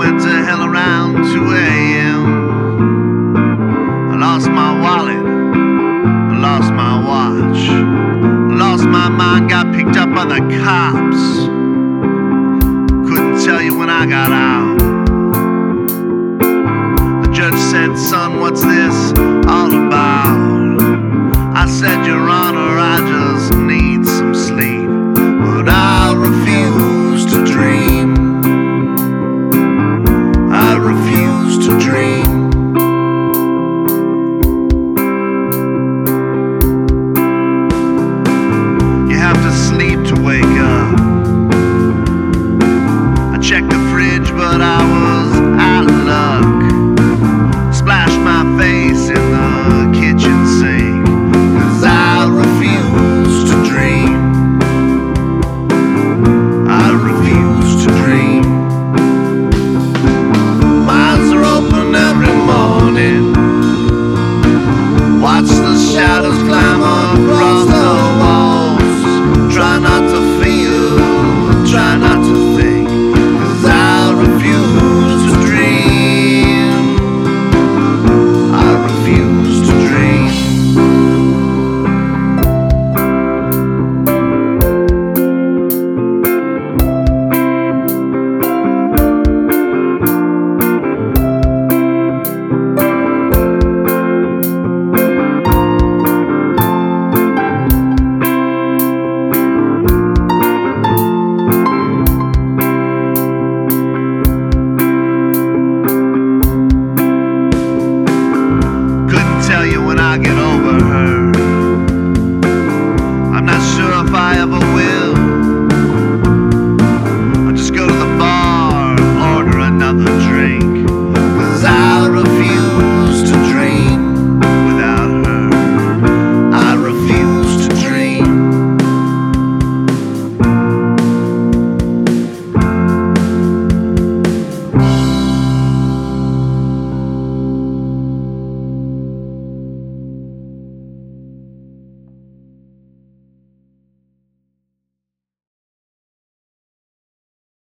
went to hell around 2 a.m. I lost my wallet, I lost my watch, I lost my mind, got picked up by the cops. Couldn't tell you when I got out. The judge said, Son, what's this all about? I said, Your Honor, I just but I was out of luck. Splashed my face in the kitchen sink. Cause I refuse to dream. I refuse to dream. Are open every morning. Watch the shadows climb across the walls. Try not to feel, try not to when I get